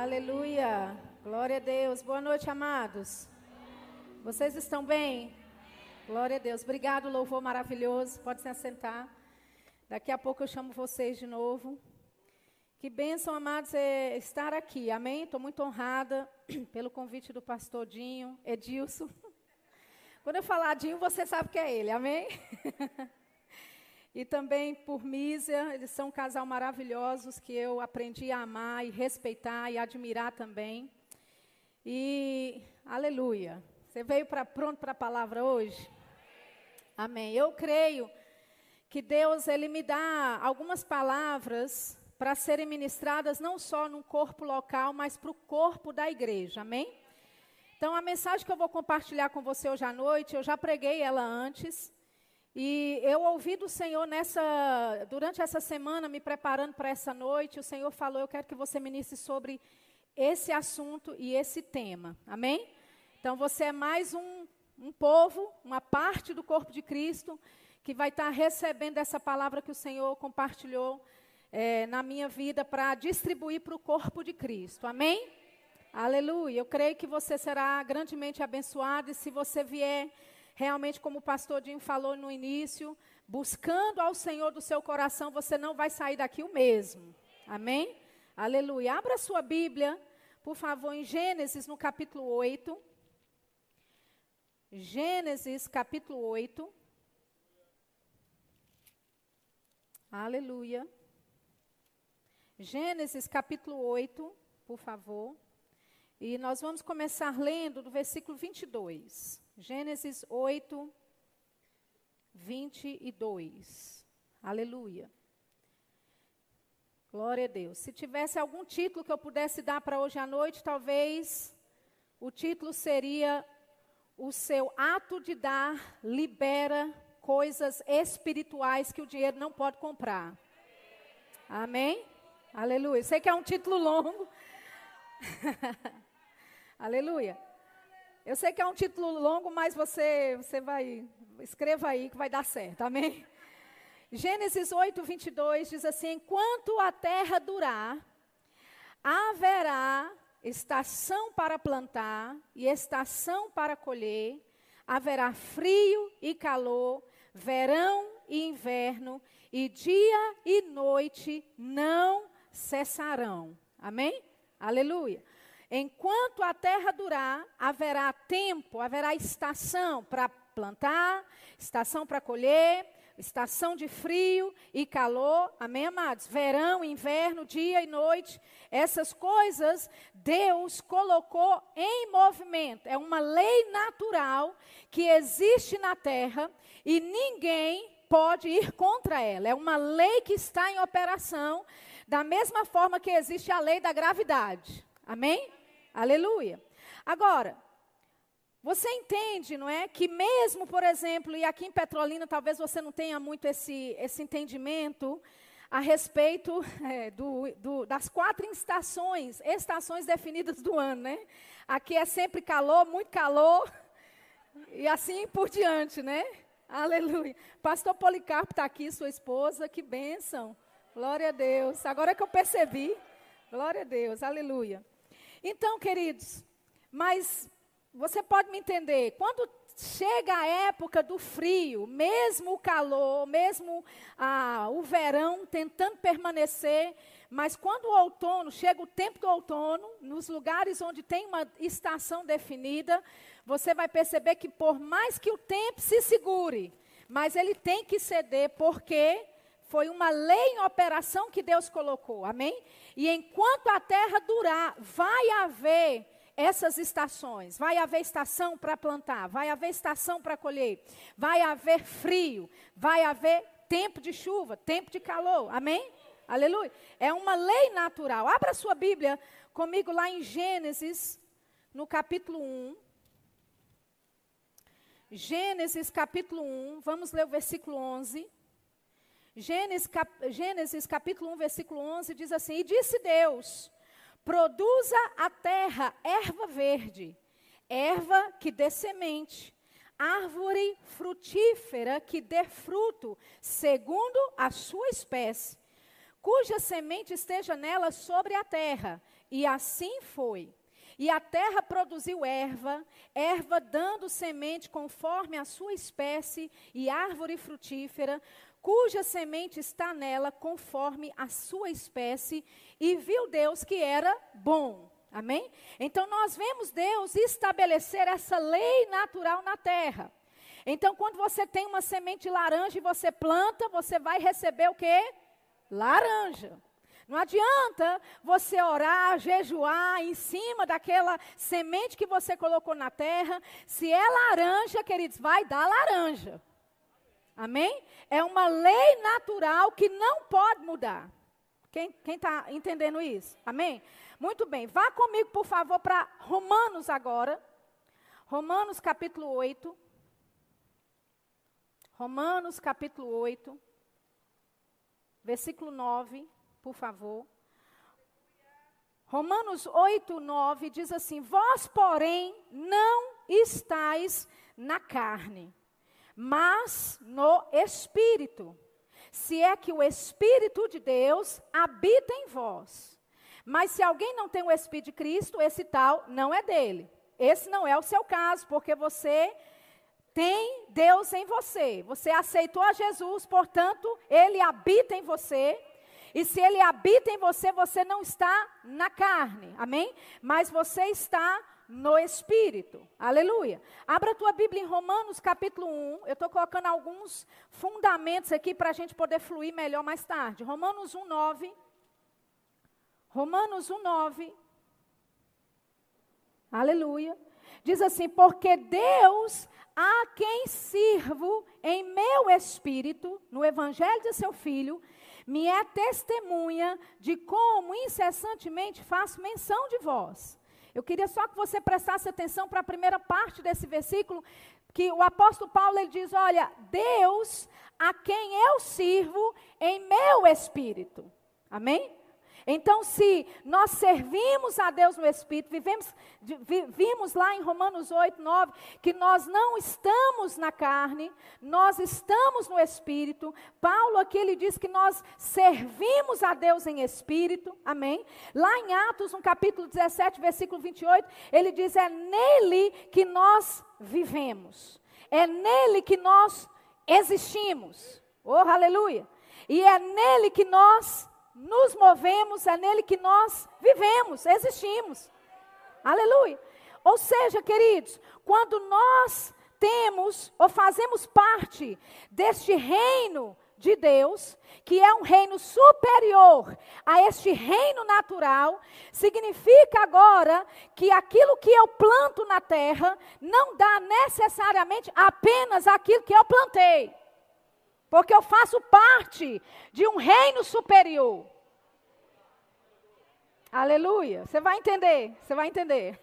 Aleluia. Glória a Deus. Boa noite, amados. Vocês estão bem? Glória a Deus. Obrigado, louvor maravilhoso. Pode se assentar. Daqui a pouco eu chamo vocês de novo. Que bênção, amados, é estar aqui. Amém? Estou muito honrada pelo convite do pastor Dinho, Edilson. Quando eu falar Dinho, você sabe que é ele. Amém? e também por Mísia, eles são um casal maravilhosos que eu aprendi a amar e respeitar e admirar também. E aleluia. Você veio pra, pronto para a palavra hoje? Amém. Eu creio que Deus ele me dá algumas palavras para serem ministradas não só no corpo local, mas para o corpo da igreja. Amém? Então a mensagem que eu vou compartilhar com você hoje à noite, eu já preguei ela antes. E eu ouvi do Senhor nessa, durante essa semana, me preparando para essa noite, o Senhor falou: Eu quero que você ministre sobre esse assunto e esse tema. Amém? Então você é mais um, um povo, uma parte do corpo de Cristo, que vai estar recebendo essa palavra que o Senhor compartilhou é, na minha vida para distribuir para o corpo de Cristo. Amém? Aleluia. Eu creio que você será grandemente abençoado e se você vier realmente, como o pastor Dinho falou no início, buscando ao Senhor do seu coração, você não vai sair daqui o mesmo. Amém? Aleluia. Abra sua Bíblia, por favor, em Gênesis, no capítulo 8. Gênesis, capítulo 8. Aleluia. Gênesis, capítulo 8, por favor. E nós vamos começar lendo do versículo 22. Gênesis 8, 22. Aleluia. Glória a Deus. Se tivesse algum título que eu pudesse dar para hoje à noite, talvez o título seria O seu ato de dar libera coisas espirituais que o dinheiro não pode comprar. Amém? Aleluia. Sei que é um título longo. Aleluia. Eu sei que é um título longo, mas você, você vai, escreva aí que vai dar certo, amém? Gênesis 8, 22 diz assim: Enquanto a terra durar, haverá estação para plantar e estação para colher, haverá frio e calor, verão e inverno, e dia e noite não cessarão. Amém? Aleluia. Enquanto a terra durar, haverá tempo, haverá estação para plantar, estação para colher, estação de frio e calor, amém, amados? Verão, inverno, dia e noite, essas coisas Deus colocou em movimento. É uma lei natural que existe na terra e ninguém pode ir contra ela. É uma lei que está em operação, da mesma forma que existe a lei da gravidade. Amém? Aleluia. Agora, você entende, não é? Que mesmo, por exemplo, e aqui em Petrolina talvez você não tenha muito esse, esse entendimento a respeito é, do, do, das quatro estações, estações definidas do ano, né? Aqui é sempre calor, muito calor, e assim por diante, né? Aleluia. Pastor Policarpo está aqui, sua esposa, que bênção. Glória a Deus. Agora que eu percebi. Glória a Deus, aleluia. Então, queridos, mas você pode me entender, quando chega a época do frio, mesmo o calor, mesmo ah, o verão tentando permanecer, mas quando o outono, chega o tempo do outono, nos lugares onde tem uma estação definida, você vai perceber que por mais que o tempo se segure, mas ele tem que ceder, porque foi uma lei em operação que Deus colocou, amém? E enquanto a terra durar, vai haver essas estações. Vai haver estação para plantar, vai haver estação para colher, vai haver frio, vai haver tempo de chuva, tempo de calor. Amém? Aleluia. É uma lei natural. Abra sua Bíblia comigo lá em Gênesis, no capítulo 1. Gênesis capítulo 1, vamos ler o versículo 11. Gênesis, cap, Gênesis capítulo 1, versículo 11 diz assim: E disse Deus: Produza a terra erva verde, erva que dê semente, árvore frutífera que dê fruto, segundo a sua espécie, cuja semente esteja nela sobre a terra, E assim foi. E a terra produziu erva, erva dando semente conforme a sua espécie, e árvore frutífera, cuja semente está nela conforme a sua espécie, e viu Deus que era bom. Amém? Então nós vemos Deus estabelecer essa lei natural na terra. Então, quando você tem uma semente laranja e você planta, você vai receber o quê? Laranja. Não adianta você orar, jejuar em cima daquela semente que você colocou na terra. Se é laranja, queridos, vai dar laranja. Amém? É uma lei natural que não pode mudar. Quem está entendendo isso? Amém? Muito bem. Vá comigo, por favor, para Romanos agora. Romanos capítulo 8. Romanos capítulo 8. Versículo 9 por favor. Romanos 8, 9 diz assim: Vós, porém, não estáis na carne, mas no Espírito. Se é que o Espírito de Deus habita em vós. Mas se alguém não tem o Espírito de Cristo, esse tal não é dele. Esse não é o seu caso, porque você tem Deus em você. Você aceitou a Jesus, portanto, ele habita em você. E se ele habita em você, você não está na carne, amém? Mas você está no Espírito, aleluia. Abra a tua Bíblia em Romanos capítulo 1. Eu estou colocando alguns fundamentos aqui para a gente poder fluir melhor mais tarde. Romanos 1, 9. Romanos 1, 9. Aleluia. Diz assim: Porque Deus a quem sirvo em meu espírito, no evangelho de seu filho, me é testemunha de como incessantemente faço menção de vós. Eu queria só que você prestasse atenção para a primeira parte desse versículo, que o apóstolo Paulo ele diz: Olha, Deus a quem eu sirvo em meu espírito. Amém? Então, se nós servimos a Deus no Espírito, vivemos, vimos lá em Romanos 8, 9, que nós não estamos na carne, nós estamos no Espírito. Paulo aqui ele diz que nós servimos a Deus em Espírito, amém? Lá em Atos, no capítulo 17, versículo 28, ele diz: é nele que nós vivemos, é nele que nós existimos. Oh, aleluia! E é nele que nós nos movemos, é nele que nós vivemos, existimos. Aleluia. Ou seja, queridos, quando nós temos ou fazemos parte deste reino de Deus, que é um reino superior a este reino natural, significa agora que aquilo que eu planto na terra não dá necessariamente apenas aquilo que eu plantei. Porque eu faço parte de um reino superior. Aleluia. Você vai entender, você vai entender.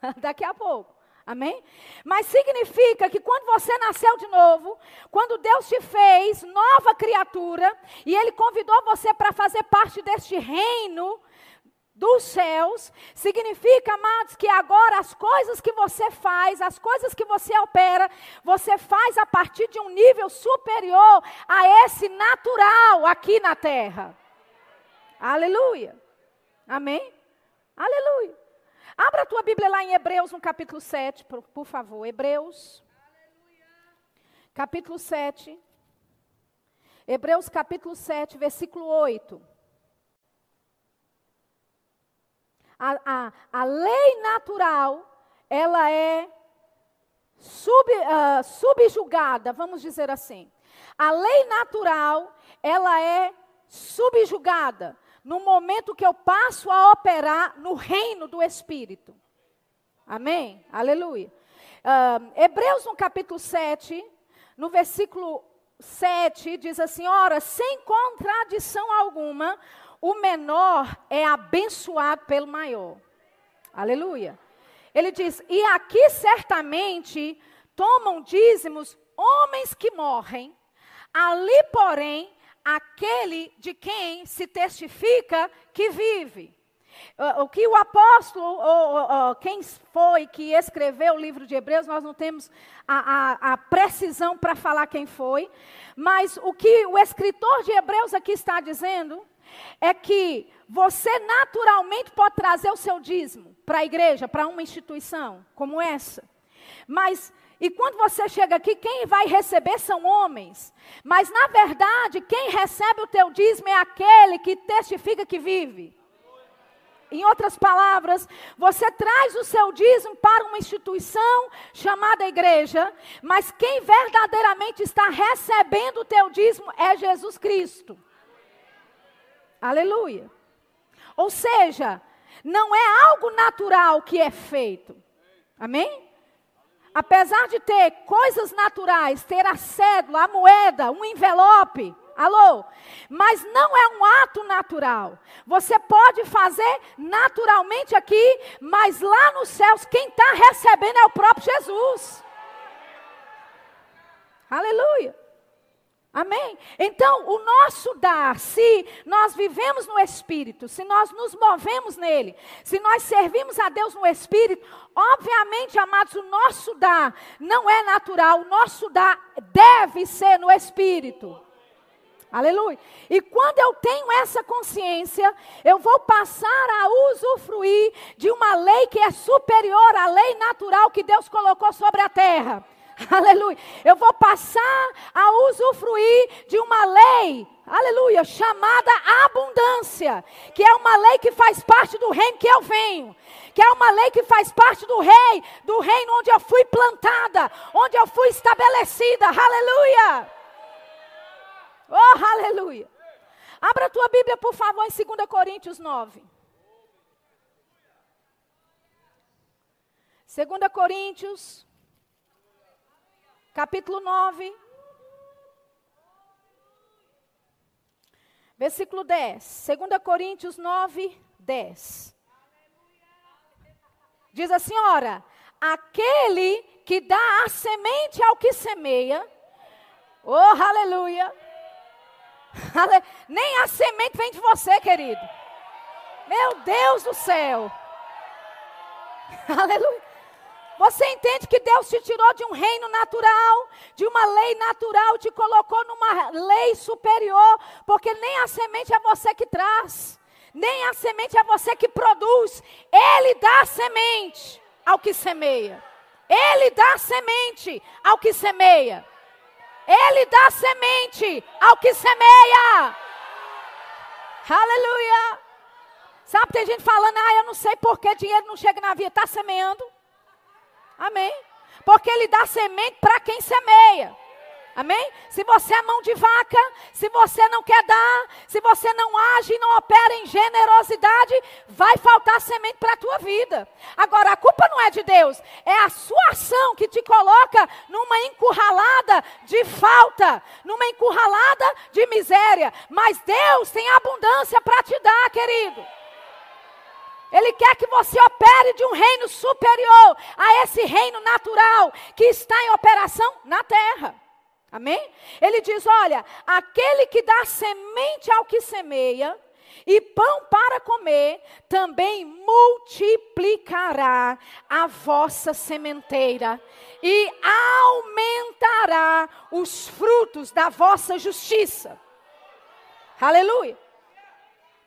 Daqui a pouco. Amém? Mas significa que quando você nasceu de novo, quando Deus te fez nova criatura, e Ele convidou você para fazer parte deste reino, dos céus, significa, amados, que agora as coisas que você faz, as coisas que você opera, você faz a partir de um nível superior a esse natural aqui na terra. Aleluia. Amém? Aleluia. Abra a tua Bíblia lá em Hebreus, no capítulo 7, por, por favor. Hebreus. Aleluia. Capítulo 7. Hebreus, capítulo 7, versículo 8. A, a, a lei natural, ela é sub, uh, subjugada, vamos dizer assim. A lei natural, ela é subjugada no momento que eu passo a operar no reino do Espírito. Amém? Aleluia. Uh, Hebreus, no capítulo 7, no versículo 7, diz assim: Ora, sem contradição alguma, o menor é abençoado pelo maior. Aleluia. Ele diz: E aqui certamente tomam dízimos homens que morrem, ali, porém, aquele de quem se testifica que vive. O que o apóstolo, ou, quem foi que escreveu o livro de Hebreus, nós não temos a, a, a precisão para falar quem foi, mas o que o escritor de Hebreus aqui está dizendo é que você naturalmente pode trazer o seu dízimo para a igreja, para uma instituição como essa. Mas e quando você chega aqui, quem vai receber são homens. Mas, na verdade, quem recebe o teu dízimo é aquele que testifica que vive. Em outras palavras, você traz o seu dízimo para uma instituição chamada igreja, mas quem verdadeiramente está recebendo o teu dízimo é Jesus Cristo. Aleluia. Ou seja, não é algo natural que é feito. Amém? apesar de ter coisas naturais, ter a cédula, a moeda, um envelope, alô, mas não é um ato natural. Você pode fazer naturalmente aqui, mas lá nos céus, quem está recebendo é o próprio Jesus. Aleluia. Amém? Então, o nosso dar, se nós vivemos no Espírito, se nós nos movemos nele, se nós servimos a Deus no Espírito, obviamente, amados, o nosso dar não é natural, o nosso dar deve ser no Espírito. Aleluia. E quando eu tenho essa consciência, eu vou passar a usufruir de uma lei que é superior à lei natural que Deus colocou sobre a terra. aleluia. Eu vou passar a usufruir de uma lei, aleluia, chamada abundância, que é uma lei que faz parte do reino que eu venho, que é uma lei que faz parte do rei, do reino onde eu fui plantada, onde eu fui estabelecida, aleluia. Oh, aleluia. Abra a tua Bíblia, por favor, em 2 Coríntios 9. 2 Coríntios capítulo 9, versículo 10. 2 Coríntios 9, 10. Diz a senhora: aquele que dá a semente ao que semeia, oh aleluia, nem a semente vem de você, querido. Meu Deus do céu. Aleluia. Você entende que Deus te tirou de um reino natural, de uma lei natural, te colocou numa lei superior, porque nem a semente é você que traz, nem a semente é você que produz. Ele dá semente ao que semeia. Ele dá semente ao que semeia. Ele dá semente ao que semeia. Aleluia. Sabe, tem gente falando, ah, eu não sei por que dinheiro não chega na vida. Está semeando? Amém? Porque ele dá semente para quem semeia. Amém? Se você é mão de vaca, se você não quer dar, se você não age e não opera em generosidade, vai faltar semente para a tua vida. Agora, a culpa não é de Deus, é a sua ação que te coloca numa encurralada de falta, numa encurralada de miséria. Mas Deus tem abundância para te dar, querido. Ele quer que você opere de um reino superior a esse reino natural que está em operação na terra. Amém? Ele diz: olha, aquele que dá semente ao que semeia e pão para comer, também multiplicará a vossa sementeira e aumentará os frutos da vossa justiça. Aleluia.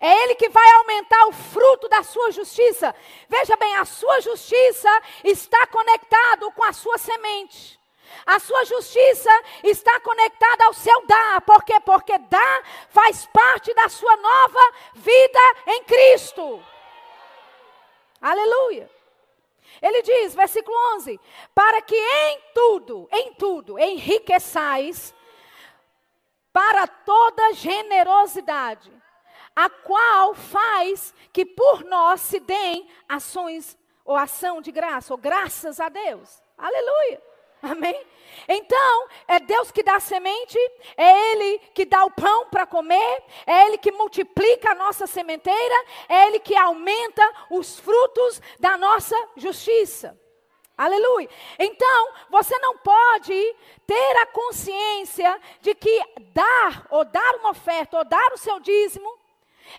É Ele que vai aumentar o fruto da sua justiça. Veja bem, a sua justiça está conectado com a sua semente. A sua justiça está conectada ao seu dar. Por quê? Porque dar faz parte da sua nova vida em Cristo. Aleluia. Ele diz, versículo 11: Para que em tudo, em tudo, enriqueçais para toda generosidade a qual faz que por nós se deem ações ou ação de graça, ou graças a Deus. Aleluia. Amém? Então, é Deus que dá a semente, é Ele que dá o pão para comer, é Ele que multiplica a nossa sementeira, é Ele que aumenta os frutos da nossa justiça. Aleluia. Então, você não pode ter a consciência de que dar, ou dar uma oferta, ou dar o seu dízimo,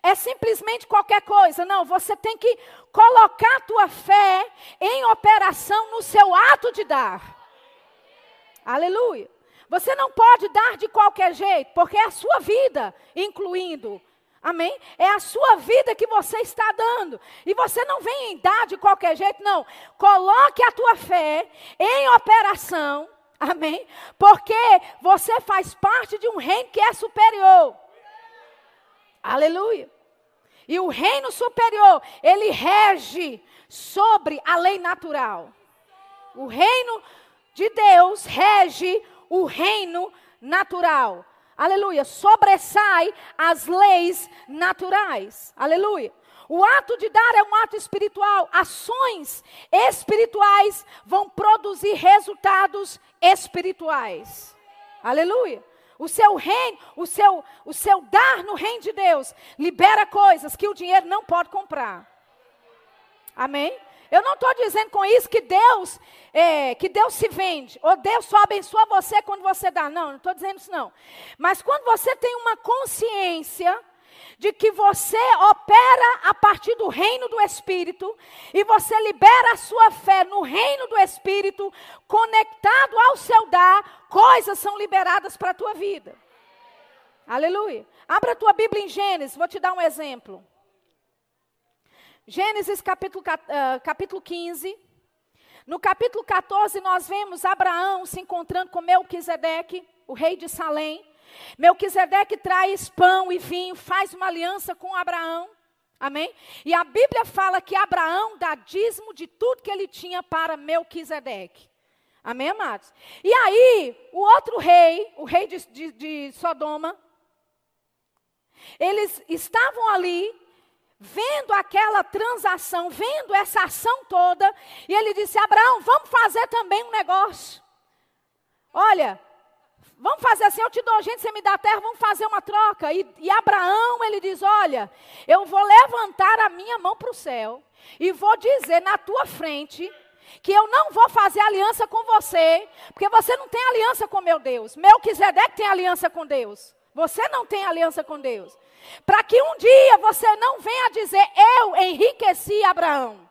é simplesmente qualquer coisa. Não, você tem que colocar a tua fé em operação no seu ato de dar. Aleluia. Você não pode dar de qualquer jeito, porque é a sua vida, incluindo Amém? É a sua vida que você está dando. E você não vem dar de qualquer jeito, não. Coloque a tua fé em operação. Amém? Porque você faz parte de um reino que é superior. Aleluia. E o reino superior, ele rege sobre a lei natural. O reino de Deus rege o reino natural. Aleluia. Sobressai as leis naturais. Aleluia. O ato de dar é um ato espiritual. Ações espirituais vão produzir resultados espirituais. Aleluia. O seu reino, o seu, o seu dar no reino de Deus libera coisas que o dinheiro não pode comprar. Amém? Eu não estou dizendo com isso que Deus, é, que Deus se vende, ou Deus só abençoa você quando você dá. Não, não estou dizendo isso não. Mas quando você tem uma consciência de que você opera a partir do reino do Espírito e você libera a sua fé no reino do Espírito, conectado ao seu dar, coisas são liberadas para a tua vida. Aleluia. Abra a tua Bíblia em Gênesis, vou te dar um exemplo. Gênesis capítulo, uh, capítulo 15. No capítulo 14, nós vemos Abraão se encontrando com Melquisedeque, o rei de Salém. Melquisedeque traz pão e vinho, faz uma aliança com Abraão. Amém? E a Bíblia fala que Abraão dá dízimo de tudo que ele tinha para Melquisedeque. Amém, amados? E aí, o outro rei, o rei de, de, de Sodoma, eles estavam ali vendo aquela transação, vendo essa ação toda, e ele disse: Abraão, vamos fazer também um negócio. Olha, vamos fazer assim: eu te dou gente, você me dá terra, vamos fazer uma troca. E, e Abraão, ele diz: Olha, eu vou levantar a minha mão para o céu e vou dizer na tua frente que eu não vou fazer aliança com você, porque você não tem aliança com meu Deus. Melquisedeque tem aliança com Deus. Você não tem aliança com Deus. Para que um dia você não venha dizer, eu enriqueci Abraão.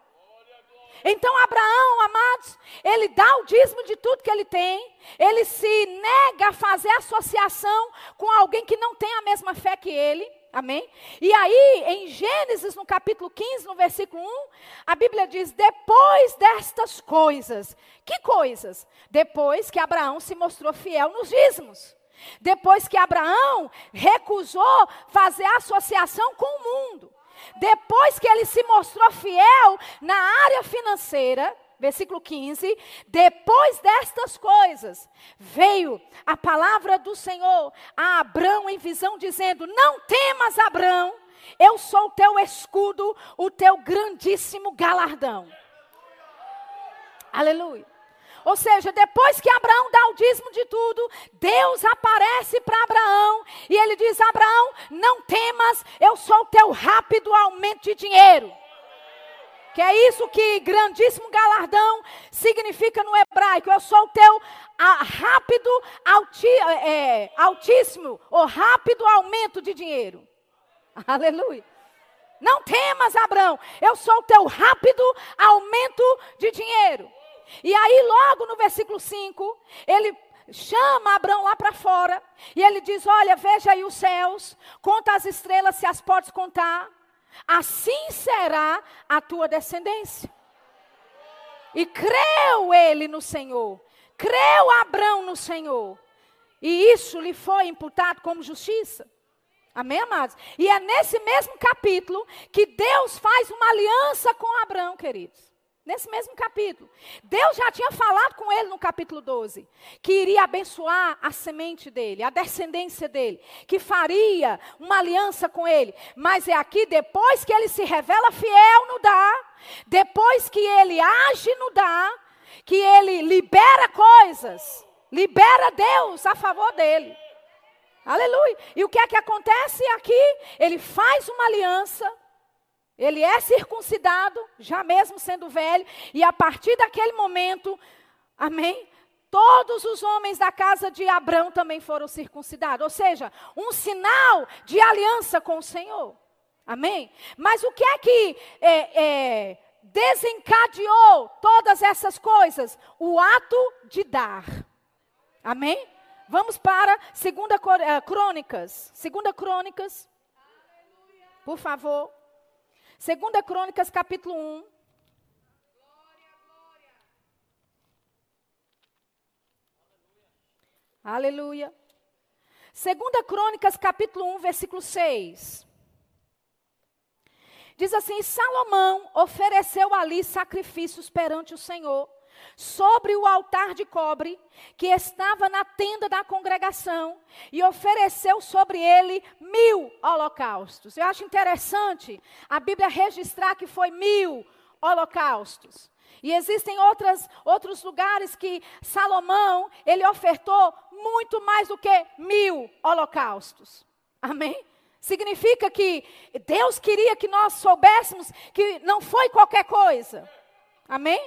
Então, Abraão, amados, ele dá o dízimo de tudo que ele tem, ele se nega a fazer associação com alguém que não tem a mesma fé que ele. Amém? E aí, em Gênesis, no capítulo 15, no versículo 1, a Bíblia diz: depois destas coisas. Que coisas? Depois que Abraão se mostrou fiel nos dízimos. Depois que Abraão recusou fazer associação com o mundo. Depois que ele se mostrou fiel na área financeira, versículo 15: depois destas coisas, veio a palavra do Senhor a Abraão em visão, dizendo: Não temas, Abraão, eu sou o teu escudo, o teu grandíssimo galardão. Aleluia. Ou seja, depois que Abraão dá o dízimo de tudo, Deus aparece para Abraão e ele diz: Abraão, não temas, eu sou o teu rápido aumento de dinheiro. Que é isso que grandíssimo galardão significa no hebraico. Eu sou o teu rápido, alti, é, altíssimo, ou rápido aumento de dinheiro. Aleluia. Não temas, Abraão, eu sou o teu rápido aumento de dinheiro. E aí, logo no versículo 5, ele chama Abraão lá para fora. E ele diz: Olha, veja aí os céus, conta as estrelas se as podes contar. Assim será a tua descendência. E creu ele no Senhor. Creu Abraão no Senhor. E isso lhe foi imputado como justiça. Amém, amados? E é nesse mesmo capítulo que Deus faz uma aliança com Abraão, queridos. Nesse mesmo capítulo. Deus já tinha falado com ele no capítulo 12 que iria abençoar a semente dele, a descendência dele, que faria uma aliança com ele. Mas é aqui, depois que ele se revela fiel no dar, depois que ele age no dar, que ele libera coisas, libera Deus a favor dele. Aleluia. E o que é que acontece aqui? Ele faz uma aliança ele é circuncidado, já mesmo sendo velho, e a partir daquele momento, amém? Todos os homens da casa de Abraão também foram circuncidados, ou seja, um sinal de aliança com o Senhor. Amém? Mas o que é que é, é, desencadeou todas essas coisas? O ato de dar. Amém? Vamos para 2 eh, Crônicas. 2 Crônicas, Por favor. Segunda Crônicas, capítulo 1. Aleluia. Segunda Crônicas, capítulo 1, versículo 6. Diz assim: Salomão ofereceu ali sacrifícios perante o Senhor, sobre o altar de cobre que estava na tenda da congregação, e ofereceu sobre ele mil holocaustos. Eu acho interessante a Bíblia registrar que foi mil holocaustos. E existem outras, outros lugares que Salomão, ele ofertou muito mais do que mil holocaustos. Amém? Significa que Deus queria que nós soubéssemos que não foi qualquer coisa. Amém?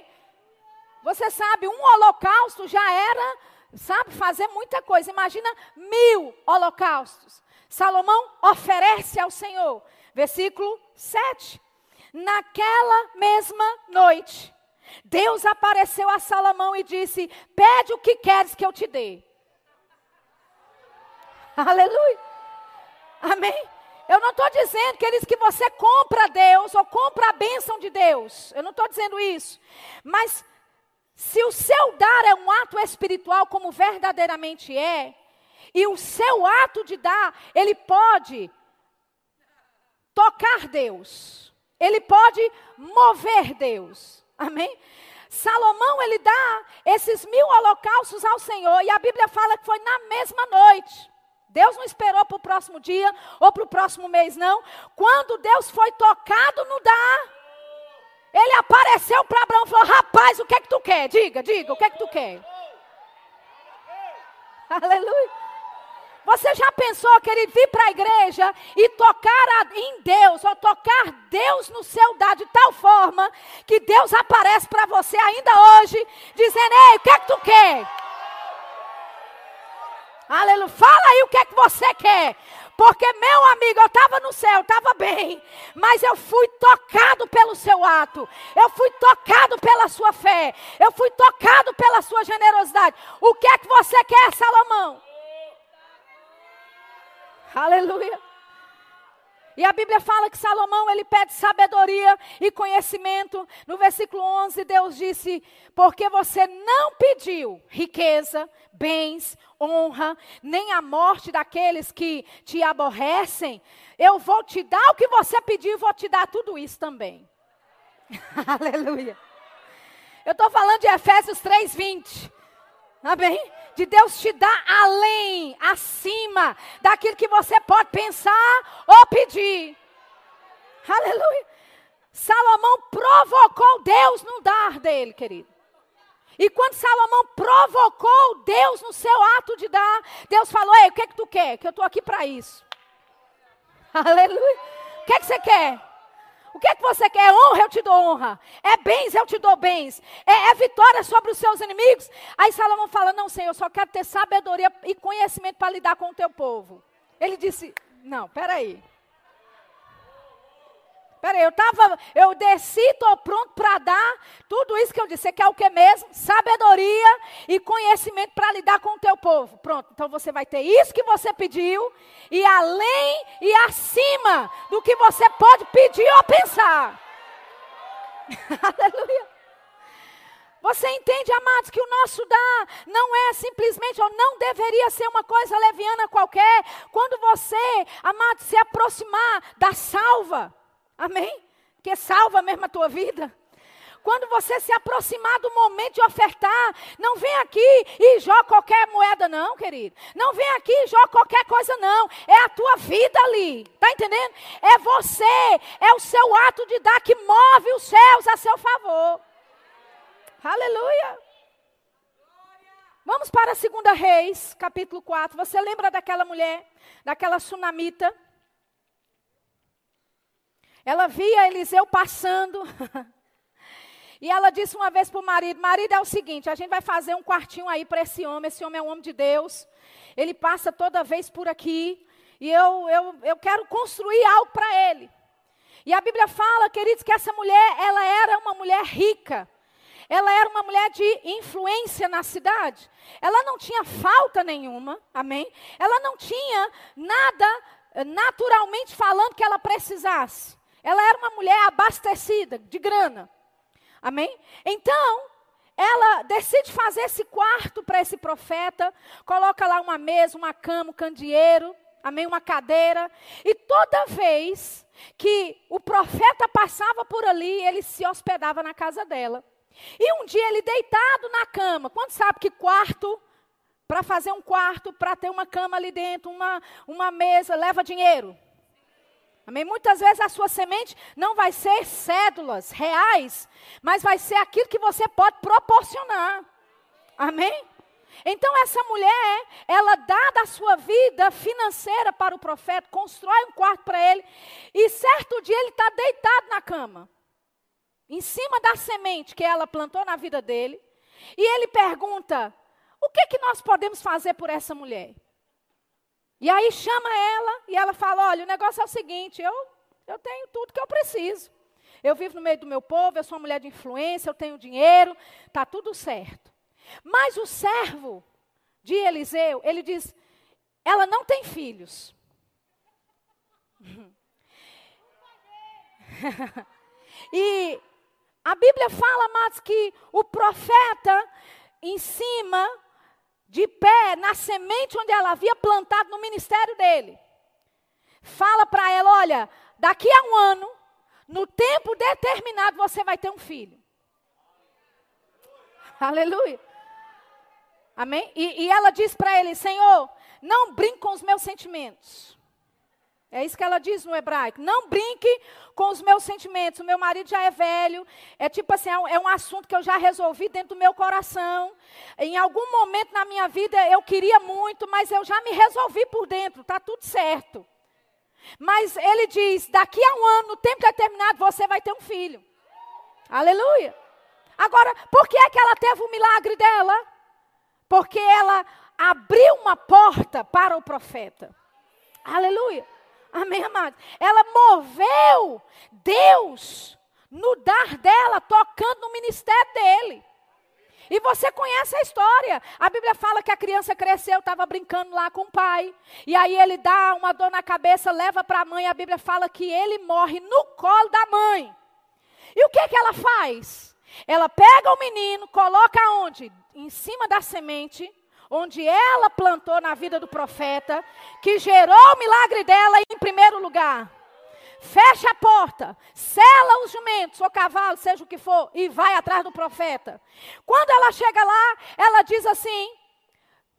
Você sabe, um holocausto já era, sabe, fazer muita coisa. Imagina mil holocaustos. Salomão oferece ao Senhor. Versículo 7. Naquela mesma noite, Deus apareceu a Salomão e disse: Pede o que queres que eu te dê. Aleluia. Amém? Eu não estou dizendo, queridos, que você compra Deus ou compra a bênção de Deus. Eu não estou dizendo isso. Mas se o seu dar é um ato espiritual, como verdadeiramente é, e o seu ato de dar, ele pode tocar Deus, ele pode mover Deus. Amém? Salomão, ele dá esses mil holocaustos ao Senhor, e a Bíblia fala que foi na mesma noite. Deus não esperou para o próximo dia ou para o próximo mês, não. Quando Deus foi tocado no dar, ele apareceu para Abraão e falou: Rapaz, o que é que tu quer? Diga, diga, o que é que tu quer? Aleluia. Você já pensou que ele vir para a igreja e tocar a, em Deus, ou tocar Deus no seu dar de tal forma que Deus aparece para você ainda hoje, dizendo: Ei, o que é que tu quer? Aleluia. Fala aí o que é que você quer. Porque, meu amigo, eu estava no céu, estava bem, mas eu fui tocado pelo seu ato, eu fui tocado pela sua fé, eu fui tocado pela sua generosidade. O que é que você quer, Salomão? Aleluia. E a Bíblia fala que Salomão ele pede sabedoria e conhecimento. No versículo 11, Deus disse: Porque você não pediu riqueza, bens, honra, nem a morte daqueles que te aborrecem, eu vou te dar o que você pediu e vou te dar tudo isso também. Aleluia. Eu estou falando de Efésios 3,20. Amém? De Deus te dar além, acima daquilo que você pode pensar ou pedir. Aleluia. Salomão provocou Deus no dar dele, querido. E quando Salomão provocou Deus no seu ato de dar, Deus falou: Ei, o que é que tu quer? Que eu estou aqui para isso. Aleluia. O que é que você quer? O que é que você quer? É honra, eu te dou honra. É bens, eu te dou bens. É, é, vitória sobre os seus inimigos. Aí Salomão fala: Não, Senhor, eu só quero ter sabedoria e conhecimento para lidar com o teu povo. Ele disse: Não, peraí. Peraí, eu tava, eu desci, estou pronto para dar tudo isso que eu disse. Você quer o que mesmo? Sabedoria e conhecimento para lidar com o teu povo. Pronto, então você vai ter isso que você pediu e além e acima do que você pode pedir ou pensar. Aleluia. Você entende, amados, que o nosso dar não é simplesmente, ou não deveria ser uma coisa leviana qualquer. Quando você, amado, se aproximar da salva, Amém? Que salva mesmo a tua vida. Quando você se aproximar do momento de ofertar, não vem aqui e joga qualquer moeda, não, querido. Não vem aqui e joga qualquer coisa, não. É a tua vida ali. Está entendendo? É você, é o seu ato de dar que move os céus a seu favor. Aleluia. Vamos para a segunda Reis, capítulo 4. Você lembra daquela mulher, daquela sunamita? Ela via Eliseu passando. e ela disse uma vez para o marido: Marido, é o seguinte, a gente vai fazer um quartinho aí para esse homem. Esse homem é um homem de Deus. Ele passa toda vez por aqui. E eu, eu, eu quero construir algo para ele. E a Bíblia fala, queridos, que essa mulher, ela era uma mulher rica. Ela era uma mulher de influência na cidade. Ela não tinha falta nenhuma, amém? Ela não tinha nada naturalmente falando, que ela precisasse. Ela era uma mulher abastecida de grana. Amém? Então, ela decide fazer esse quarto para esse profeta, coloca lá uma mesa, uma cama, um candeeiro, amém, uma cadeira, e toda vez que o profeta passava por ali, ele se hospedava na casa dela. E um dia ele deitado na cama, quando sabe que quarto, para fazer um quarto, para ter uma cama ali dentro, uma, uma mesa, leva dinheiro. Amém? Muitas vezes a sua semente não vai ser cédulas reais, mas vai ser aquilo que você pode proporcionar. Amém? Então essa mulher, ela dá da sua vida financeira para o profeta, constrói um quarto para ele, e certo dia ele está deitado na cama, em cima da semente que ela plantou na vida dele, e ele pergunta: o que, que nós podemos fazer por essa mulher? E aí chama ela e ela fala: olha, o negócio é o seguinte, eu, eu tenho tudo que eu preciso. Eu vivo no meio do meu povo, eu sou uma mulher de influência, eu tenho dinheiro, está tudo certo. Mas o servo de Eliseu, ele diz: ela não tem filhos. e a Bíblia fala, mas que o profeta, em cima de pé na semente onde ela havia plantado no ministério dele. Fala para ela: olha, daqui a um ano, no tempo determinado, você vai ter um filho. Aleluia. Amém? E, e ela diz para ele: Senhor, não brinque com os meus sentimentos. É isso que ela diz no hebraico. Não brinque com os meus sentimentos. O meu marido já é velho. É tipo assim, é um, é um, assunto que eu já resolvi dentro do meu coração. Em algum momento na minha vida eu queria muito, mas eu já me resolvi por dentro. Está tudo certo. Mas ele diz: daqui a um ano, no tempo determinado, você vai ter um filho. Aleluia. Agora, por que é que ela teve o milagre dela? Porque ela abriu uma porta para o profeta. Aleluia. Amém, amados? Ela moveu Deus no dar dela, tocando no ministério dele. E você conhece a história. A Bíblia fala que a criança cresceu, estava brincando lá com o pai. E aí ele dá uma dor na cabeça, leva para a mãe. A Bíblia fala que ele morre no colo da mãe. E o que, que ela faz? Ela pega o menino, coloca onde? Em cima da semente onde ela plantou na vida do profeta, que gerou o milagre dela em primeiro lugar. Fecha a porta, sela os jumentos ou cavalo, seja o que for, e vai atrás do profeta. Quando ela chega lá, ela diz assim: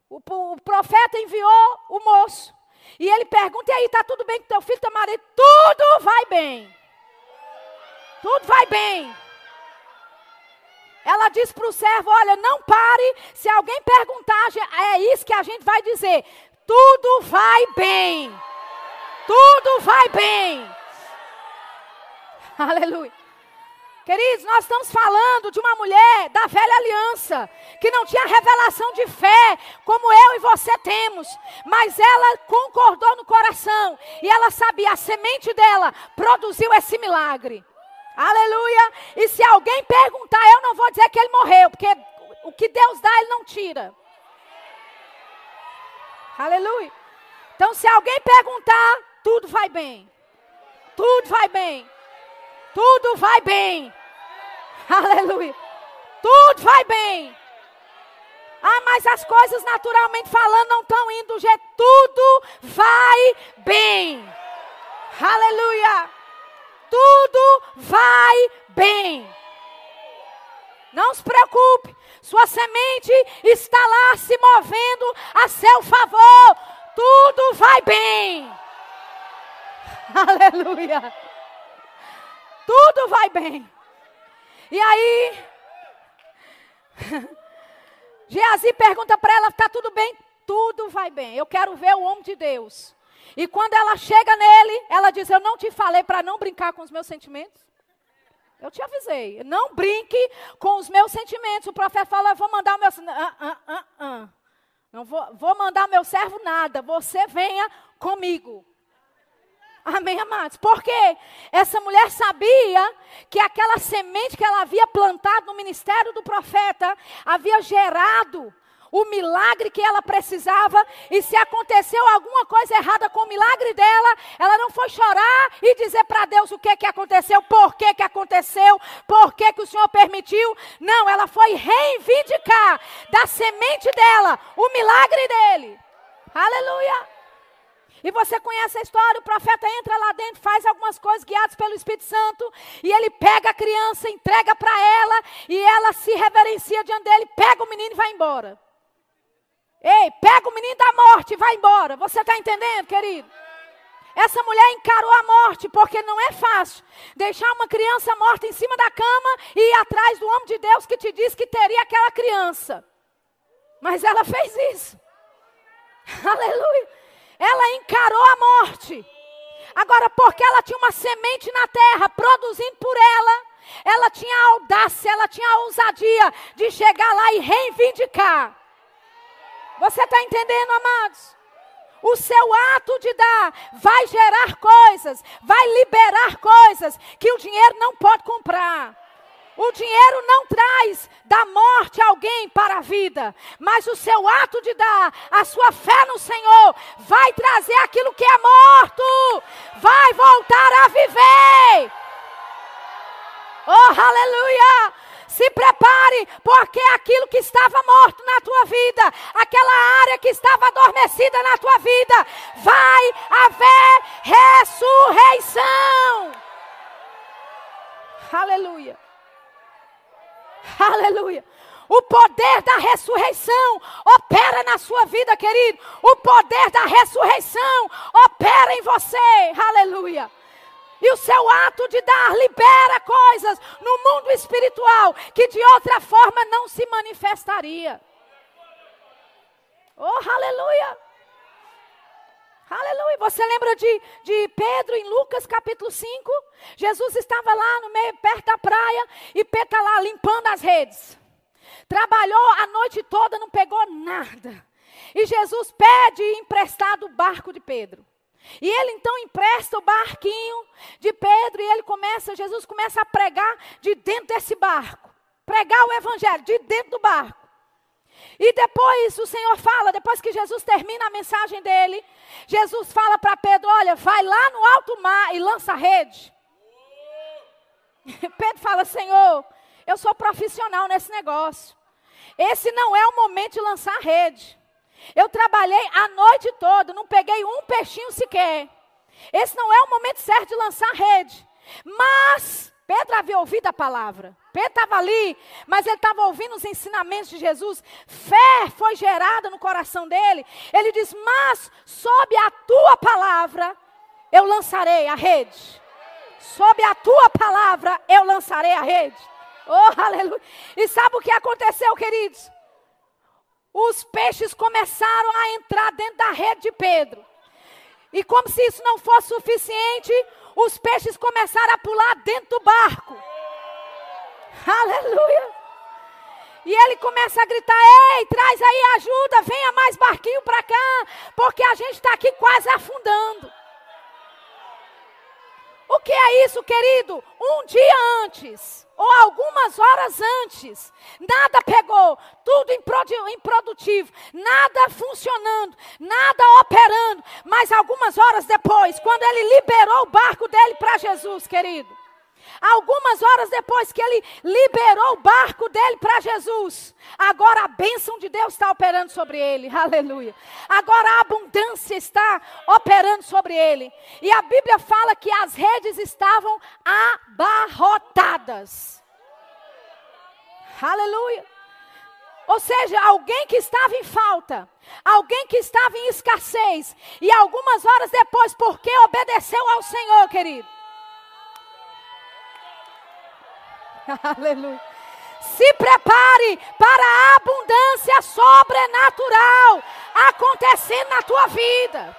o, o profeta enviou o moço. E ele pergunta: e aí, está tudo bem com teu filho, teu marido? Tudo vai bem. Tudo vai bem. Ela diz para o servo: Olha, não pare. Se alguém perguntar, é isso que a gente vai dizer. Tudo vai bem. Tudo vai bem. Aleluia. Queridos, nós estamos falando de uma mulher da velha aliança, que não tinha revelação de fé, como eu e você temos, mas ela concordou no coração, e ela sabia, a semente dela produziu esse milagre. Aleluia. E se alguém perguntar, eu não vou dizer que ele morreu, porque o que Deus dá, ele não tira. Aleluia. Então, se alguém perguntar, tudo vai bem. Tudo vai bem. Tudo vai bem. Aleluia. Tudo vai bem. Ah, mas as coisas naturalmente falando não estão indo do jeito. Tudo vai bem. Aleluia tudo vai bem. Não se preocupe, sua semente está lá se movendo a seu favor. Tudo vai bem. Aleluia. Tudo vai bem. E aí, Geazi pergunta para ela: está tudo bem? Tudo vai bem. Eu quero ver o homem de Deus e quando ela chega nele, ela diz: Eu não te falei para não brincar com os meus sentimentos? Eu te avisei. Não brinque com os meus sentimentos. O profeta fala: Vou mandar o meu. Não vou, vou mandar meu servo nada. Você venha comigo. Amém, amados? Porque essa mulher sabia que aquela semente que ela havia plantado no ministério do profeta havia gerado o milagre que ela precisava, e se aconteceu alguma coisa errada com o milagre dela, ela não foi chorar e dizer para Deus o que, que aconteceu, por que, que aconteceu, por que, que o Senhor permitiu. Não, ela foi reivindicar da semente dela o milagre dele. Aleluia! E você conhece a história, o profeta entra lá dentro, faz algumas coisas guiadas pelo Espírito Santo, e ele pega a criança, entrega para ela, e ela se reverencia diante dele, pega o menino e vai embora. Ei, pega o menino da morte e vai embora. Você está entendendo, querido? Essa mulher encarou a morte, porque não é fácil deixar uma criança morta em cima da cama e ir atrás do homem de Deus que te disse que teria aquela criança. Mas ela fez isso. Aleluia. Ela encarou a morte. Agora, porque ela tinha uma semente na terra produzindo por ela, ela tinha a audácia, ela tinha a ousadia de chegar lá e reivindicar. Você está entendendo, amados? O seu ato de dar vai gerar coisas, vai liberar coisas que o dinheiro não pode comprar. O dinheiro não traz da morte alguém para a vida, mas o seu ato de dar, a sua fé no Senhor, vai trazer aquilo que é morto, vai voltar a viver. Oh, aleluia! Se prepare, porque aquilo que estava morto na tua vida, aquela área que estava adormecida na tua vida, vai haver ressurreição. Aleluia. Aleluia. O poder da ressurreição opera na sua vida, querido. O poder da ressurreição opera em você. Aleluia. E o seu ato de dar libera coisas no mundo espiritual que de outra forma não se manifestaria. Oh, aleluia! Aleluia! Você lembra de, de Pedro em Lucas capítulo 5? Jesus estava lá no meio, perto da praia, e Pedro está lá limpando as redes. Trabalhou a noite toda, não pegou nada. E Jesus pede emprestado o barco de Pedro. E ele então empresta o barquinho de Pedro e ele começa, Jesus começa a pregar de dentro desse barco. Pregar o evangelho de dentro do barco. E depois o Senhor fala, depois que Jesus termina a mensagem dele, Jesus fala para Pedro: Olha, vai lá no alto mar e lança a rede. Pedro fala: Senhor, eu sou profissional nesse negócio. Esse não é o momento de lançar a rede. Eu trabalhei a noite toda, não peguei um peixinho sequer. Esse não é o momento certo de lançar rede. Mas Pedro havia ouvido a palavra. Pedro estava ali, mas ele estava ouvindo os ensinamentos de Jesus. Fé foi gerada no coração dele. Ele diz: Mas sob a tua palavra eu lançarei a rede. Sob a tua palavra eu lançarei a rede. Oh, aleluia. E sabe o que aconteceu, queridos? Os peixes começaram a entrar dentro da rede de Pedro. E como se isso não fosse suficiente, os peixes começaram a pular dentro do barco. Aleluia! E ele começa a gritar: Ei, traz aí ajuda, venha mais barquinho para cá, porque a gente está aqui quase afundando. O que é isso, querido? Um dia antes, ou algumas horas antes, nada pegou, tudo improdutivo, nada funcionando, nada operando, mas algumas horas depois, quando ele liberou o barco dele para Jesus, querido, Algumas horas depois que ele liberou o barco dele para Jesus, agora a bênção de Deus está operando sobre ele, aleluia. Agora a abundância está operando sobre ele. E a Bíblia fala que as redes estavam abarrotadas, aleluia. Ou seja, alguém que estava em falta, alguém que estava em escassez, e algumas horas depois, porque obedeceu ao Senhor, querido Aleluia. Se prepare para a abundância sobrenatural acontecendo na tua vida.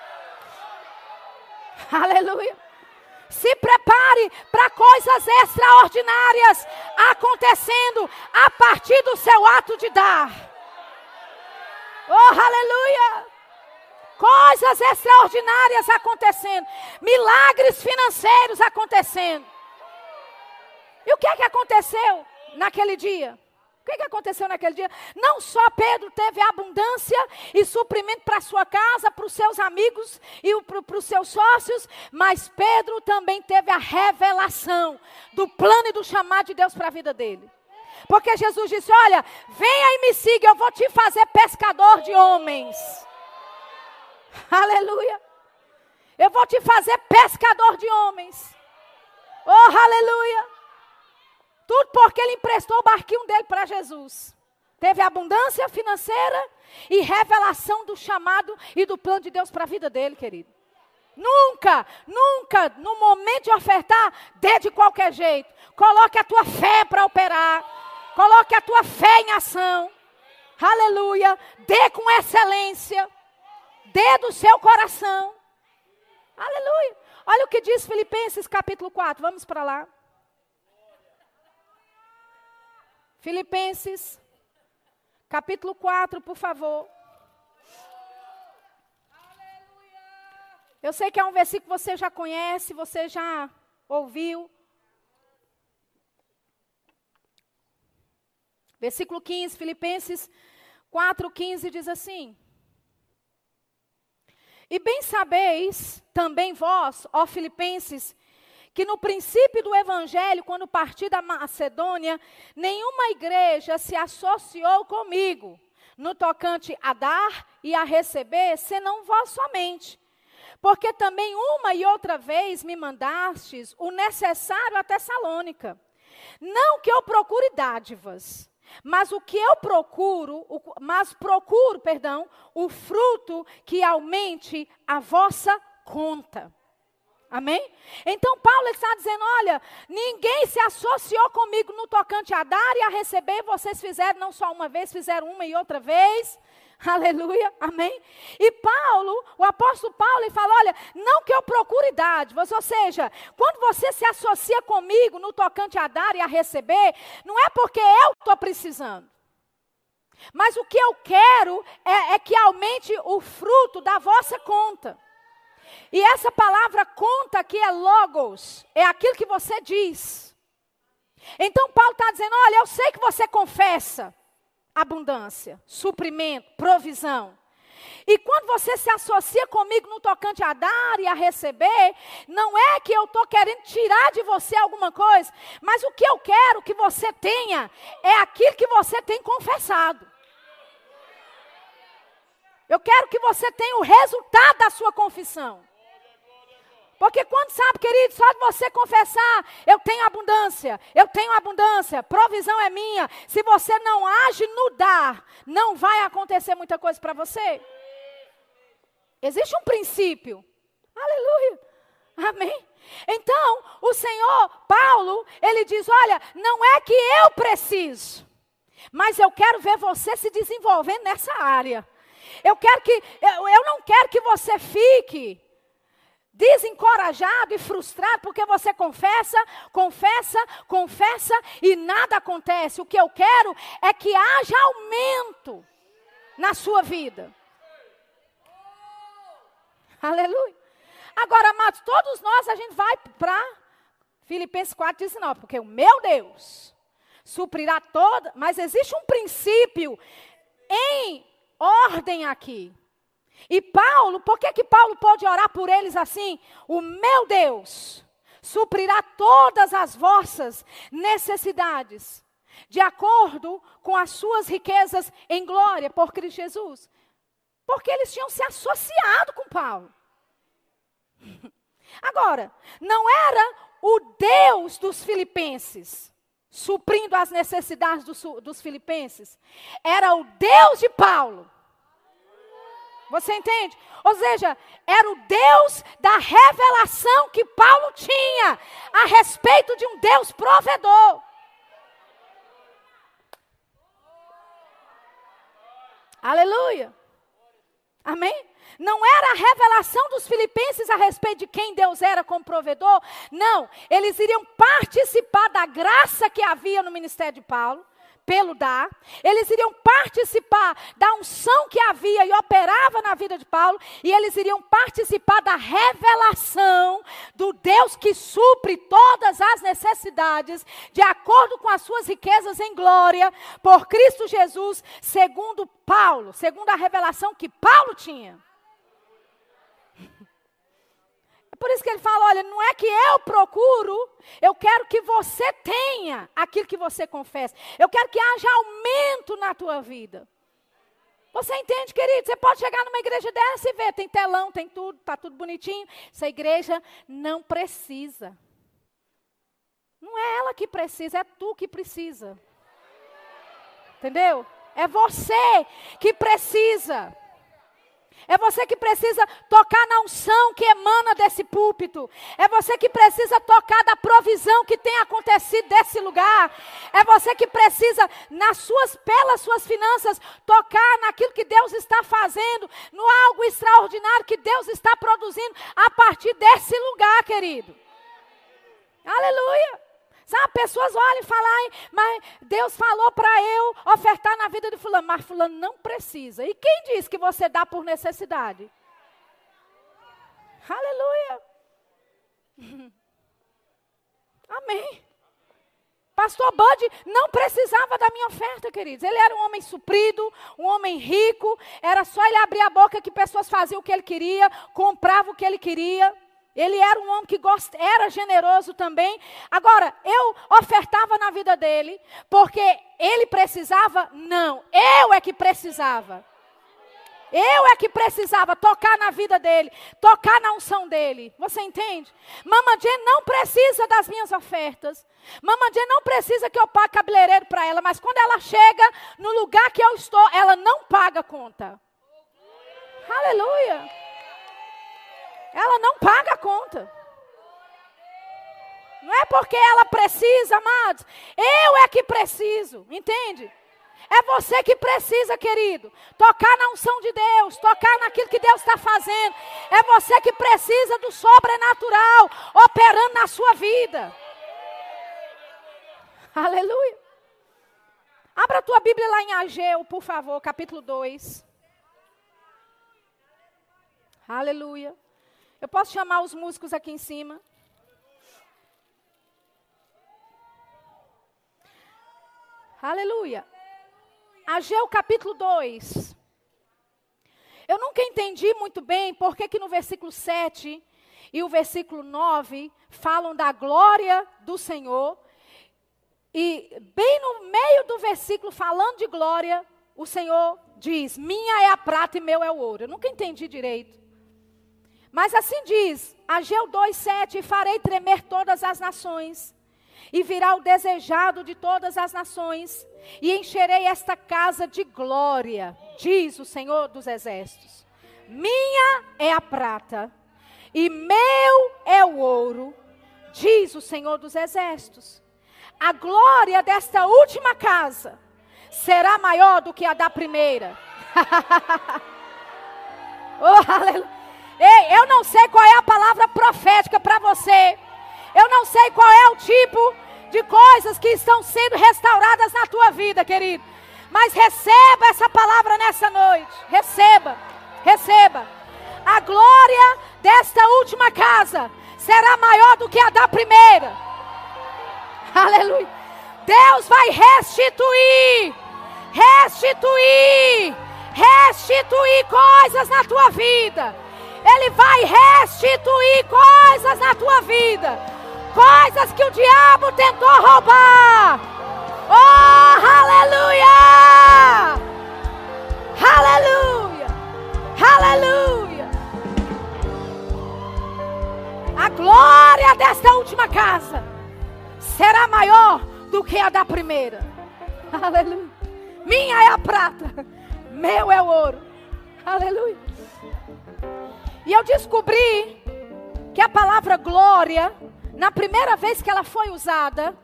Aleluia. Se prepare para coisas extraordinárias acontecendo a partir do seu ato de dar. Oh, aleluia! Coisas extraordinárias acontecendo, milagres financeiros acontecendo. E o que é que aconteceu naquele dia? que, que aconteceu naquele dia? Não só Pedro teve abundância e suprimento para sua casa, para os seus amigos e para os seus sócios, mas Pedro também teve a revelação do plano e do chamado de Deus para a vida dele. Porque Jesus disse: Olha, venha e me siga, eu vou te fazer pescador de homens. Aleluia. Eu vou te fazer pescador de homens. Oh, aleluia. Tudo porque ele emprestou o barquinho dele para Jesus. Teve abundância financeira e revelação do chamado e do plano de Deus para a vida dele, querido. Nunca, nunca, no momento de ofertar, dê de qualquer jeito. Coloque a tua fé para operar. Coloque a tua fé em ação. Aleluia. Dê com excelência. Dê do seu coração. Aleluia. Olha o que diz Filipenses capítulo 4. Vamos para lá. Filipenses capítulo 4, por favor. Eu sei que é um versículo que você já conhece, você já ouviu. Versículo 15, Filipenses 4,15 diz assim: E bem sabeis também vós, ó Filipenses, que no princípio do evangelho, quando parti da Macedônia, nenhuma igreja se associou comigo no tocante a dar e a receber, senão vós somente. Porque também uma e outra vez me mandastes o necessário a Tessalônica. Não que eu procure dádivas, mas o que eu procuro, mas procuro, perdão, o fruto que aumente a vossa conta. Amém? Então Paulo está dizendo: olha, ninguém se associou comigo no tocante a dar e a receber, vocês fizeram não só uma vez, fizeram uma e outra vez. Aleluia, amém? E Paulo, o apóstolo Paulo, ele fala: olha, não que eu procure dádivas, ou seja, quando você se associa comigo no tocante a dar e a receber, não é porque eu estou precisando. Mas o que eu quero é, é que aumente o fruto da vossa conta. E essa palavra conta aqui é logos, é aquilo que você diz. Então Paulo está dizendo: olha, eu sei que você confessa, abundância, suprimento, provisão. E quando você se associa comigo no tocante a dar e a receber, não é que eu estou querendo tirar de você alguma coisa, mas o que eu quero que você tenha é aquilo que você tem confessado. Eu quero que você tenha o resultado da sua confissão. Porque quando sabe, querido, só de você confessar, eu tenho abundância, eu tenho abundância, provisão é minha. Se você não age no dar, não vai acontecer muita coisa para você. Existe um princípio. Aleluia. Amém. Então, o Senhor, Paulo, ele diz: Olha, não é que eu preciso, mas eu quero ver você se desenvolvendo nessa área. Eu quero que, eu, eu não quero que você fique desencorajado e frustrado porque você confessa, confessa, confessa e nada acontece. O que eu quero é que haja aumento na sua vida. Aleluia. Agora, amados, todos nós a gente vai para Filipenses 4,19, porque o meu Deus suprirá toda, mas existe um princípio em ordem aqui. E Paulo, por que, que Paulo pode orar por eles assim? O meu Deus suprirá todas as vossas necessidades, de acordo com as suas riquezas em glória por Cristo Jesus. Porque eles tinham se associado com Paulo. Agora, não era o Deus dos filipenses suprindo as necessidades dos, dos filipenses, era o Deus de Paulo você entende? Ou seja, era o Deus da revelação que Paulo tinha a respeito de um Deus provedor. Aleluia. Amém? Não era a revelação dos filipenses a respeito de quem Deus era como provedor. Não, eles iriam participar da graça que havia no ministério de Paulo pelo dar, eles iriam participar da unção que havia e operava na vida de Paulo, e eles iriam participar da revelação do Deus que supre todas as necessidades, de acordo com as suas riquezas em glória, por Cristo Jesus, segundo Paulo, segundo a revelação que Paulo tinha. Por isso que ele fala: olha, não é que eu procuro, eu quero que você tenha aquilo que você confessa. Eu quero que haja aumento na tua vida. Você entende, querido? Você pode chegar numa igreja dessa e ver, tem telão, tem tudo, está tudo bonitinho. Essa igreja não precisa. Não é ela que precisa, é tu que precisa. Entendeu? É você que precisa. É você que precisa tocar na unção que emana desse púlpito. É você que precisa tocar da provisão que tem acontecido desse lugar. É você que precisa, nas suas, pelas suas finanças, tocar naquilo que Deus está fazendo, no algo extraordinário que Deus está produzindo a partir desse lugar, querido. Aleluia. Sabe, pessoas olham e falam, mas Deus falou para eu ofertar na vida de fulano, mas fulano não precisa. E quem diz que você dá por necessidade? Aleluia. Amém. Pastor Bud não precisava da minha oferta, queridos. Ele era um homem suprido, um homem rico. Era só ele abrir a boca que pessoas faziam o que ele queria, compravam o que ele queria. Ele era um homem que gost... era generoso também. Agora, eu ofertava na vida dele, porque ele precisava? Não, eu é que precisava. Eu é que precisava tocar na vida dele, tocar na unção dele. Você entende? Mama Jane não precisa das minhas ofertas. Mama Jane não precisa que eu pague cabeleireiro para ela, mas quando ela chega no lugar que eu estou, ela não paga conta. Aleluia. Ela não paga a conta. Não é porque ela precisa, amados. Eu é que preciso, entende? É você que precisa, querido. Tocar na unção de Deus, tocar naquilo que Deus está fazendo. É você que precisa do sobrenatural operando na sua vida. Aleluia. Abra a tua Bíblia lá em Ageu, por favor, capítulo 2. Aleluia. Eu posso chamar os músicos aqui em cima? Aleluia. Ageu capítulo 2. Eu nunca entendi muito bem por que, que no versículo 7 e o versículo 9 falam da glória do Senhor. E bem no meio do versículo, falando de glória, o Senhor diz: Minha é a prata e meu é o ouro. Eu nunca entendi direito. Mas assim diz, Ageu 2,7: Farei tremer todas as nações, e virá o desejado de todas as nações, e encherei esta casa de glória, diz o Senhor dos Exércitos. Minha é a prata, e meu é o ouro, diz o Senhor dos Exércitos. A glória desta última casa será maior do que a da primeira. oh, aleluia. Ei, eu não sei qual é a palavra profética para você. Eu não sei qual é o tipo de coisas que estão sendo restauradas na tua vida, querido. Mas receba essa palavra nessa noite. Receba, receba. A glória desta última casa será maior do que a da primeira. Aleluia. Deus vai restituir, restituir, restituir coisas na tua vida. Ele vai restituir coisas na tua vida. Coisas que o diabo tentou roubar. Oh, aleluia! Aleluia! Aleluia! A glória desta última casa será maior do que a da primeira. Aleluia! Minha é a prata, meu é o ouro. Aleluia! E eu descobri que a palavra glória, na primeira vez que ela foi usada,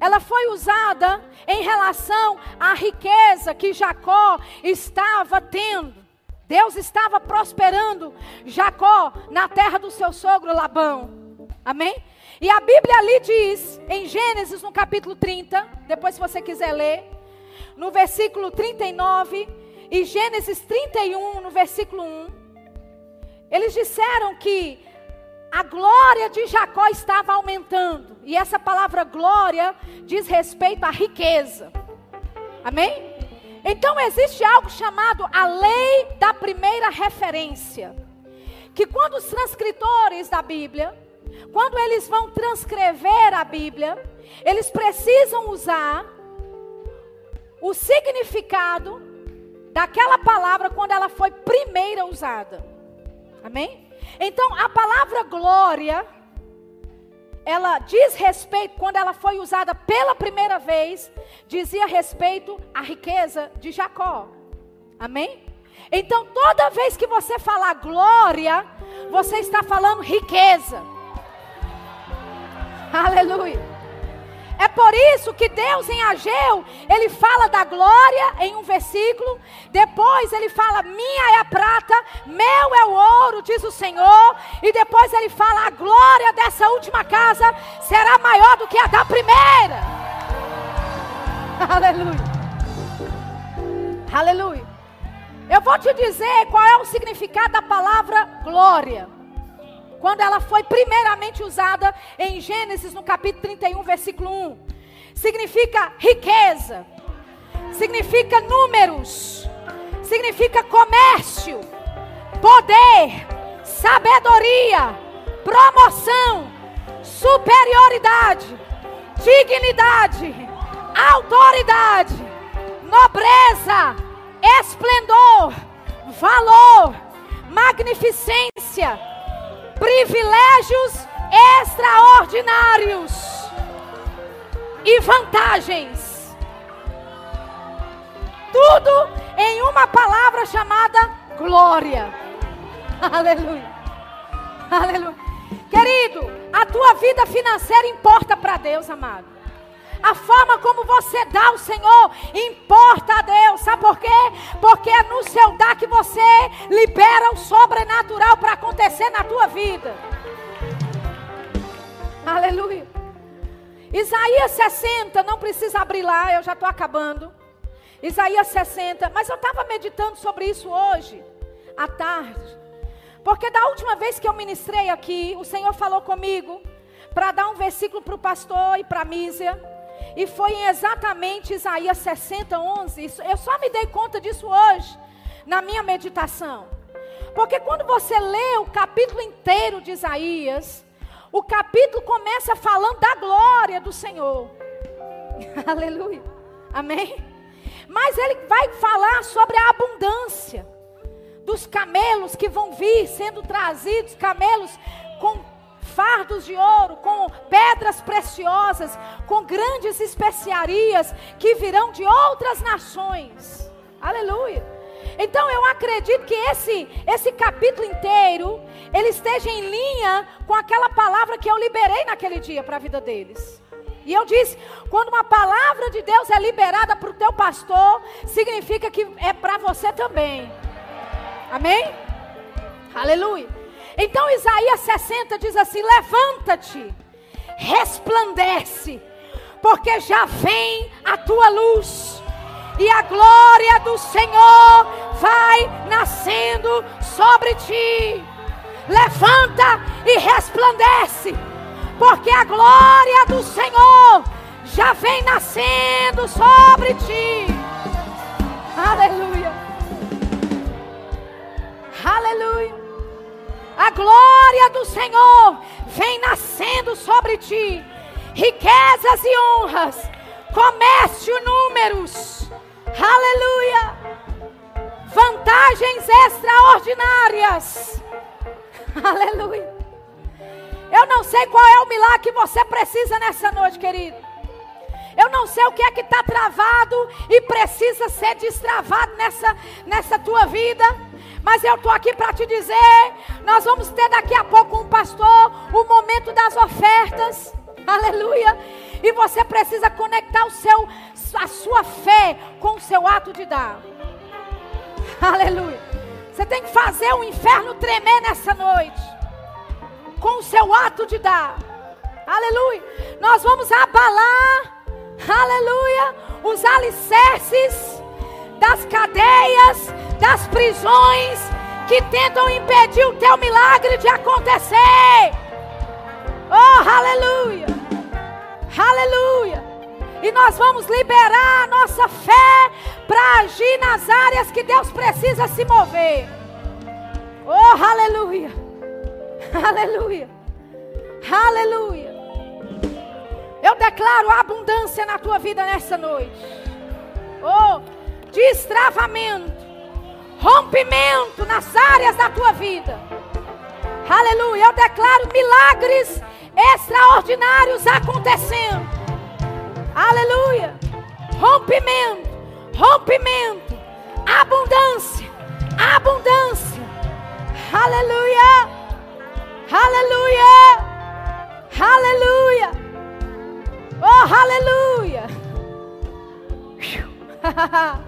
ela foi usada em relação à riqueza que Jacó estava tendo. Deus estava prosperando Jacó na terra do seu sogro Labão. Amém? E a Bíblia ali diz, em Gênesis, no capítulo 30, depois se você quiser ler, no versículo 39 e Gênesis 31, no versículo 1. Eles disseram que a glória de Jacó estava aumentando. E essa palavra glória diz respeito à riqueza. Amém? Então existe algo chamado a lei da primeira referência. Que quando os transcritores da Bíblia, quando eles vão transcrever a Bíblia, eles precisam usar o significado daquela palavra quando ela foi primeira usada. Amém? Então, a palavra glória, ela diz respeito, quando ela foi usada pela primeira vez, dizia respeito à riqueza de Jacó. Amém? Então, toda vez que você falar glória, você está falando riqueza. Aleluia. É por isso que Deus em Ageu, ele fala da glória em um versículo, depois ele fala: "Minha é a prata, meu é o ouro", diz o Senhor, e depois ele fala: "A glória dessa última casa será maior do que a da primeira". Aleluia. Aleluia. Eu vou te dizer qual é o significado da palavra glória quando ela foi primeiramente usada em Gênesis, no capítulo 31, versículo 1. Significa riqueza, significa números, significa comércio, poder, sabedoria, promoção, superioridade, dignidade, autoridade, nobreza, esplendor, valor, magnificência privilégios extraordinários e vantagens. Tudo em uma palavra chamada glória. Aleluia. Aleluia. Querido, a tua vida financeira importa para Deus, amado. A forma como você dá ao Senhor importa a Deus. Sabe por quê? Porque é no seu dar que você libera o sobrenatural para acontecer na tua vida. Aleluia. Isaías 60, não precisa abrir lá, eu já estou acabando. Isaías 60, mas eu estava meditando sobre isso hoje, à tarde. Porque da última vez que eu ministrei aqui, o Senhor falou comigo para dar um versículo para o pastor e para a Mísia. E foi em exatamente Isaías 60, 11. Eu só me dei conta disso hoje, na minha meditação. Porque quando você lê o capítulo inteiro de Isaías, o capítulo começa falando da glória do Senhor. Aleluia. Amém? Mas ele vai falar sobre a abundância dos camelos que vão vir sendo trazidos, camelos com fardos de ouro, com pedras preciosas, com grandes especiarias que virão de outras nações. Aleluia. Então eu acredito que esse esse capítulo inteiro ele esteja em linha com aquela palavra que eu liberei naquele dia para a vida deles. E eu disse, quando uma palavra de Deus é liberada para o teu pastor, significa que é para você também. Amém? Aleluia. Então Isaías 60 diz assim: Levanta-te, resplandece, porque já vem a tua luz, e a glória do Senhor vai nascendo sobre ti. Levanta e resplandece, porque a glória do Senhor já vem nascendo sobre ti. Aleluia. Aleluia a glória do Senhor vem nascendo sobre ti. Riquezas e honras, comércio, números, aleluia, vantagens extraordinárias, aleluia. Eu não sei qual é o milagre que você precisa nessa noite, querido. Eu não sei o que é que está travado e precisa ser destravado nessa, nessa tua vida. Mas eu estou aqui para te dizer: nós vamos ter daqui a pouco um pastor, o momento das ofertas. Aleluia. E você precisa conectar o seu, a sua fé com o seu ato de dar. Aleluia. Você tem que fazer o inferno tremer nessa noite. Com o seu ato de dar. Aleluia. Nós vamos abalar aleluia, os alicerces das cadeias, das prisões que tentam impedir o teu milagre de acontecer. Oh, aleluia! Aleluia! E nós vamos liberar a nossa fé para agir nas áreas que Deus precisa se mover. Oh, aleluia! Aleluia! Aleluia! Eu declaro abundância na tua vida nessa noite. Oh, destravamento, rompimento nas áreas da tua vida. Aleluia. Eu declaro milagres extraordinários acontecendo. Aleluia. Rompimento, rompimento, abundância, abundância. Aleluia. Aleluia. Aleluia. Oh, aleluia.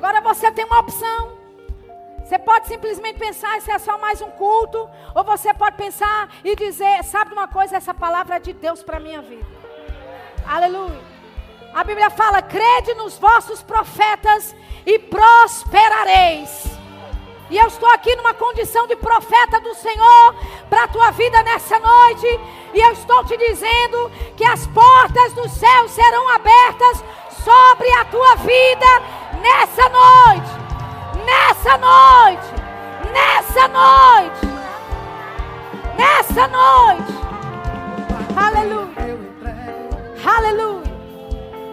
Agora você tem uma opção. Você pode simplesmente pensar, isso é só mais um culto. Ou você pode pensar e dizer, sabe uma coisa, essa palavra é de Deus para a minha vida. Aleluia. A Bíblia fala, crede nos vossos profetas e prosperareis. E eu estou aqui numa condição de profeta do Senhor para a tua vida nessa noite. E eu estou te dizendo que as portas do céu serão abertas sobre a tua vida nessa noite nessa noite, nessa noite, nessa noite. Aleluia. Aleluia.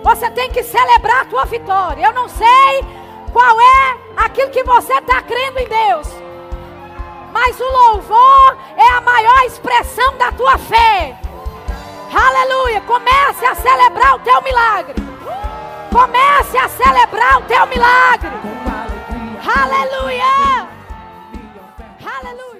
Você tem que celebrar a tua vitória. Eu não sei qual é aquilo que você está crendo em Deus. Mas o louvor é a maior expressão da tua fé. Aleluia. Comece a celebrar o teu milagre. Comece a celebrar o teu milagre. Aleluia! Aleluia!